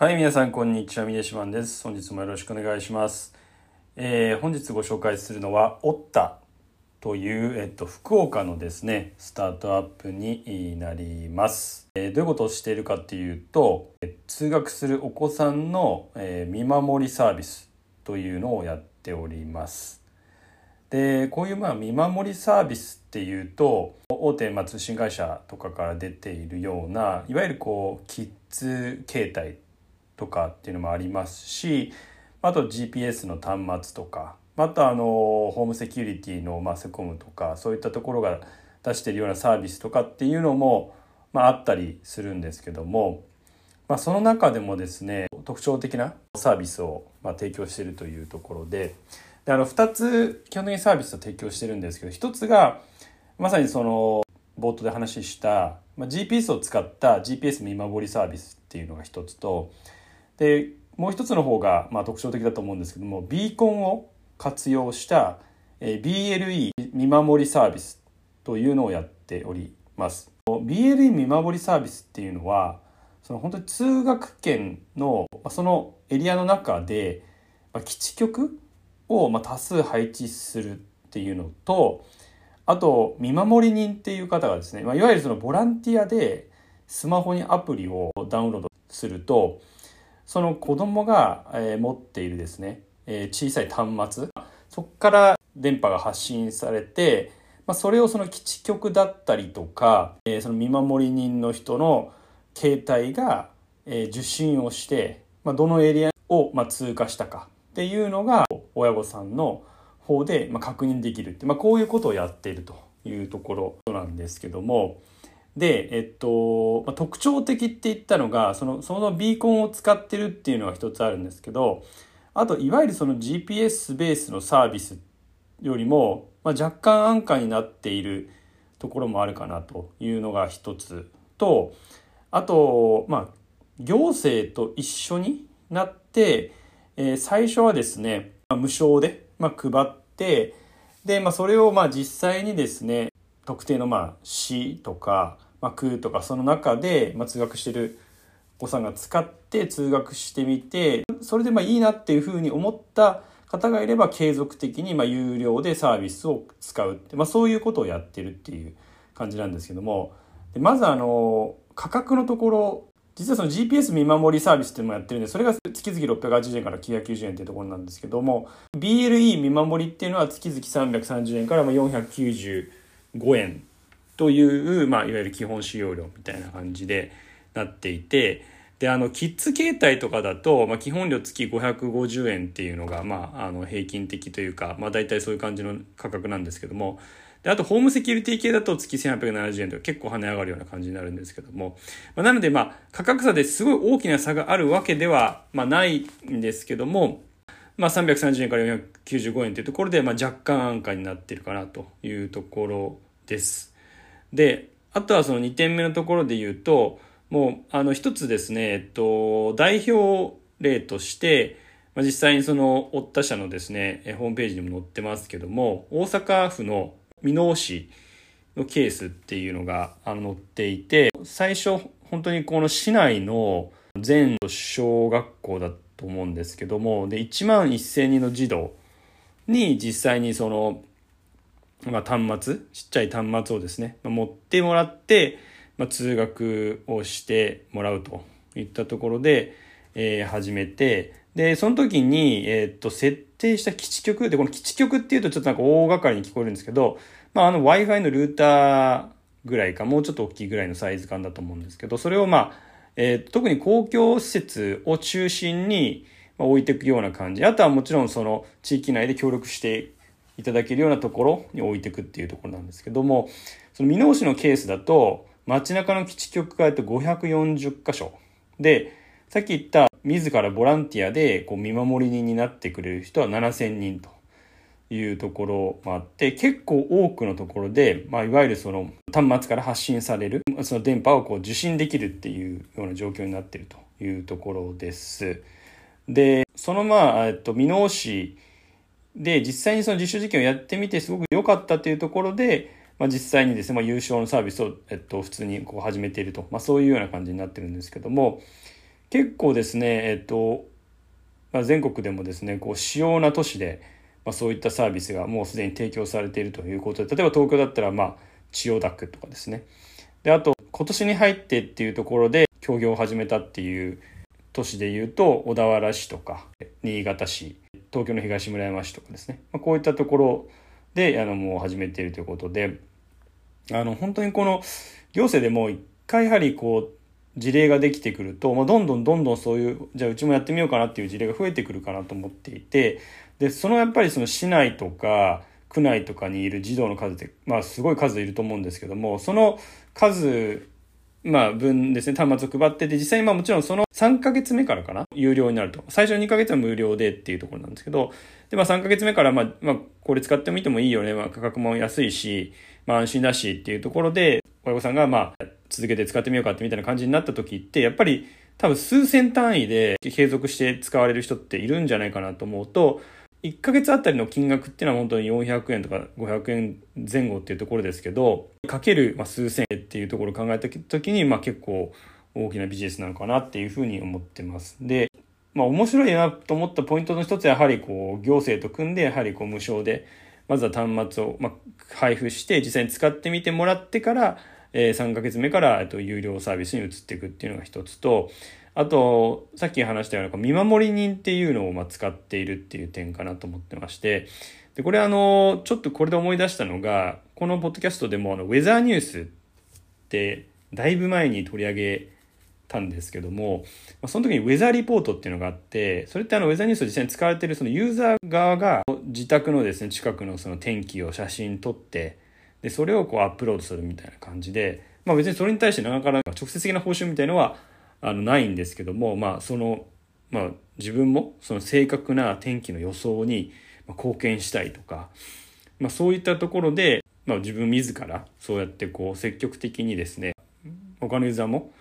はい、皆さん、こんにちは。ミシマンです。本日もよろしくお願いします。えー、本日ご紹介するのは、オッタという、えっと、福岡のですね、スタートアップになります。えー、どういうことをしているかっていうと、通学するお子さんの、えー、見守りサービスというのをやっております。で、こういうまあ見守りサービスっていうと、大手まあ通信会社とかから出ているような、いわゆるこう、キッズ携帯とかっていうのもありますしあと GPS の端末とかあとあのホームセキュリティのまあセコムとかそういったところが出してるようなサービスとかっていうのも、まあ、あったりするんですけども、まあ、その中でもですね特徴的なサービスをまあ提供しているというところでであの2つ基本的にサービスを提供してるんですけど1つがまさにその冒頭で話したまあ、GPS を使った GPS 見守りサービスっていうのが一つとでもう一つの方がまあ特徴的だと思うんですけどもビーコンを活用した BLE 見守りサービスというのをやっております。BLE 見守りサービスっていうのはその本当に通学圏のそのエリアの中で基地局を多数配置するっていうのとあと見守り人っていう方がですね、いわゆるそのボランティアでスマホにアプリをダウンロードするとその子供が、え持っているですね、え小さい端末そこから電波が発信されて、まあ、それをその基地局だったりとか、えその見守り人の人の携帯が、え受信をして、まあ、どのエリアを、ま通過したかっていうのが親御さんの方で、ま確認できるって、まあ、こういうことをやっているというところなんですけどもで、えっと、まあ、特徴的って言ったのがそのそのビーコンを使ってるっていうのが一つあるんですけどあといわゆるその GPS ベースのサービスよりも、まあ、若干安価になっているところもあるかなというのが一つとあとまあ行政と一緒になって、えー、最初はですね、まあ、無償で、まあ、配ってで、まあ、それをまあ実際にですね特定のまあ市とか、まあ、区とかその中で、まあ、通学してるお子さんが使って通学してみてそれでまあいいなっていうふうに思った方がいれば継続的にまあ有料でサービスを使う。って、まあ、そういうことをやってるっていう感じなんですけども。でまずあの価格のところ実はその GPS 見守りサービスっていうのもやってるんで、それが月々680円から990円っていうところなんですけども、BLE 見守りっていうのは月々330円から495円5円という、まあ、いわゆる基本使用料みたいな感じでなっていて、で、あの、キッズ携帯とかだと、まあ、基本料月550円っていうのが、まあ、あの、平均的というか、まあ、大体そういう感じの価格なんですけども、であと、ホームセキュリティ系だと月1870円とか結構跳ね上がるような感じになるんですけども、まあ、なので、まあ、価格差ですごい大きな差があるわけでは、まあ、ないんですけども、まあ、330円から495円というところで、まあ、若干安価になっているかなというところです。で、あとはその2点目のところで言うと、もう、あの、一つですね、えっと、代表例として、まあ、実際にその、追った社のですね、ホームページにも載ってますけども、大阪府の箕面市のケースっていうのがあの載っていて、最初本当にこの市内の全小学校だったと思うんですけども、で、1万1000人の児童に実際にその、まあ、端末、ちっちゃい端末をですね、まあ、持ってもらって、まあ、通学をしてもらうといったところで、えー、始めて、で、その時に、えー、っと、設定した基地局で、この基地局っていうとちょっとなんか大掛かりに聞こえるんですけど、まあ、あの Wi-Fi のルーターぐらいか、もうちょっと大きいぐらいのサイズ感だと思うんですけど、それをまあ、えー、特に公共施設を中心に置いていくような感じ。あとはもちろんその地域内で協力していただけるようなところに置いていくっていうところなんですけども、その見直しのケースだと、街中の基地局がと540箇所。で、さっき言った自らボランティアでこう見守り人になってくれる人は7000人というところもあって結構多くのところで、まあ、いわゆるその端末から発信されるその電波をこう受信できるっていうような状況になっているというところです。でそのまあ、えっと、見直しで実際にその実証実験をやってみてすごく良かったというところで、まあ、実際にですね、まあ、優勝のサービスを、えっと、普通にこう始めていると、まあ、そういうような感じになってるんですけども結構ですね、えっと、まあ、全国でもですね、こう、主要な都市で、まあ、そういったサービスがもうすでに提供されているということで、例えば東京だったら、まあ、千代田区とかですね。で、あと、今年に入ってっていうところで、協業を始めたっていう都市でいうと、小田原市とか、新潟市、東京の東村山市とかですね。まあ、こういったところで、あの、もう始めているということで、あの、本当にこの、行政でもう一回やはりこう、事例ができてくると、まあ、どんどんどんどんそういう、じゃあうちもやってみようかなっていう事例が増えてくるかなと思っていて、で、そのやっぱりその市内とか、区内とかにいる児童の数って、まあすごい数いると思うんですけども、その数、まあ分ですね、端末を配ってて、実際にまあもちろんその3ヶ月目からかな、有料になると。最初2ヶ月は無料でっていうところなんですけど、で、まあ3ヶ月目からまあ、まあこれ使ってみてもいいよね、まあ価格も安いし、まあ安心だしっていうところで、親御さんがまあ続けて使ってみようかってみたいな感じになった時って、やっぱり多分数千単位で継続して使われる人っているんじゃないかなと思うと、1ヶ月あたりの金額っていうのは本当に400円とか500円前後っていうところですけど、かける数千円っていうところを考えた時に、まあ結構大きなビジネスなのかなっていうふうに思ってます。で、まあ面白いなと思ったポイントの一つはやはりこう行政と組んでやはりこう無償で、まずは端末をま配布して実際に使ってみてもらってから、えー、3ヶ月目から、有料サービスに移っていくっていうのが一つと、あと、さっき話したような見守り人っていうのをま使っているっていう点かなと思ってまして、で、これあの、ちょっとこれで思い出したのが、このポッドキャストでもあの、ウェザーニュースってだいぶ前に取り上げたんですけども、その時にウェザーリポートっていうのがあって、それってあのウェザーニュースを実際に使われているそのユーザー側が自宅のですね、近くのその天気を写真撮って、で、それをこうアップロードするみたいな感じで、まあ別にそれに対してなかなか直接的な報酬みたいなのはあのないんですけども、まあその、まあ自分もその正確な天気の予想に貢献したいとか、まあそういったところで、まあ自分自らそうやってこう積極的にですね、他のユーザーも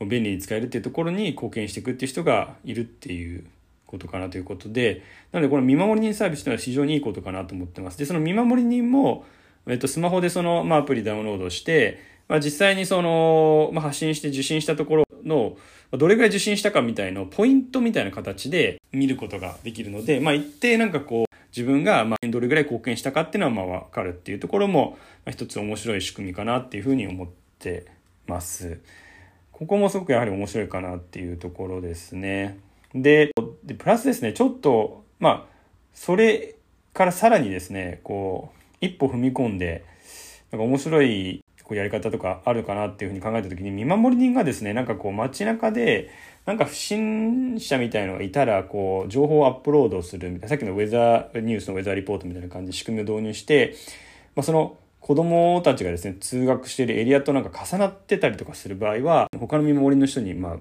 便利に使えるっていうところに貢献していくっていう人がいるっていうことかなということで、なのでこの見守り人サービスというのは非常にいいことかなと思ってます。で、その見守り人も、えっと、スマホでその、まあ、アプリダウンロードして、まあ、実際にその、まあ、発信して受信したところの、どれぐらい受信したかみたいのポイントみたいな形で見ることができるので、まあ、一定なんかこう、自分がまあどれぐらい貢献したかっていうのはまあわかるっていうところも、まあ、一つ面白い仕組みかなっていうふうに思ってます。ここもすごくやはり面白いかなっていうところですね。で、でプラスですね、ちょっと、まあ、それからさらにですね、こう、一歩踏み込んで、なんか面白いこうやり方とかあるかなっていうふうに考えた時に見守り人がですね、なんかこう街中で、なんか不審者みたいのがいたら、こう、情報をアップロードするみたいな、さっきのウェザーニュースのウェザーリポートみたいな感じで仕組みを導入して、まあ、その子供たちがですね、通学しているエリアとなんか重なってたりとかする場合は、他の見守りの人に、まあ、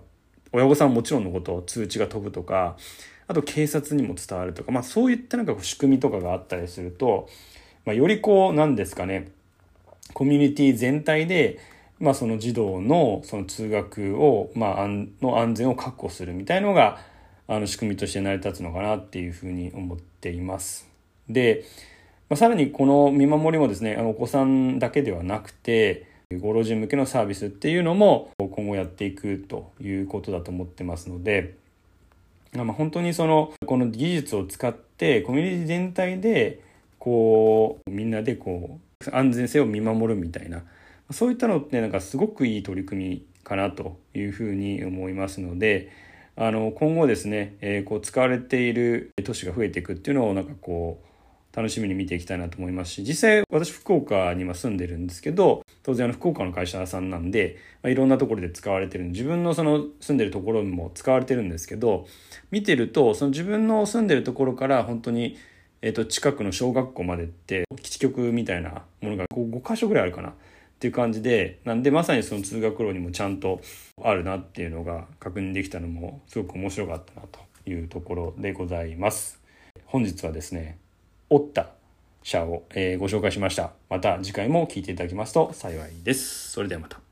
親御さんももちろんのことを通知が飛ぶとか、あと警察にも伝わるとか、まあそういったなんか仕組みとかがあったりすると、まあ、よりこう、なんですかね、コミュニティ全体で、まあ、その児童のその通学を、まあ、の安全を確保するみたいのがあの仕組みとして成り立つのかなっていうふうに思っています。で、まあ、さらにこの見守りもですねあのお子さんだけではなくてご老人向けのサービスっていうのも今後やっていくということだと思ってますので、まあ、本当にそのこの技術を使ってコミュニティ全体でこうみんなでこう安全性を見守るみたいな。そういったのってなんかすごくいい取り組みかなというふうに思いますのであの今後ですね、えー、こう使われている都市が増えていくっていうのをなんかこう楽しみに見ていきたいなと思いますし実際私福岡に今住んでるんですけど当然あの福岡の会社さんなんで、まあ、いろんなところで使われてる自分のその住んでるところも使われてるんですけど見てるとその自分の住んでるところから本当にえっ、ー、と、近くの小学校までって、基地局みたいなものが 5, 5箇所ぐらいあるかなっていう感じで、なんでまさにその通学路にもちゃんとあるなっていうのが確認できたのもすごく面白かったなというところでございます。本日はですね、折った社を、え、ご紹介しました。また次回も聞いていただきますと幸いです。それではまた。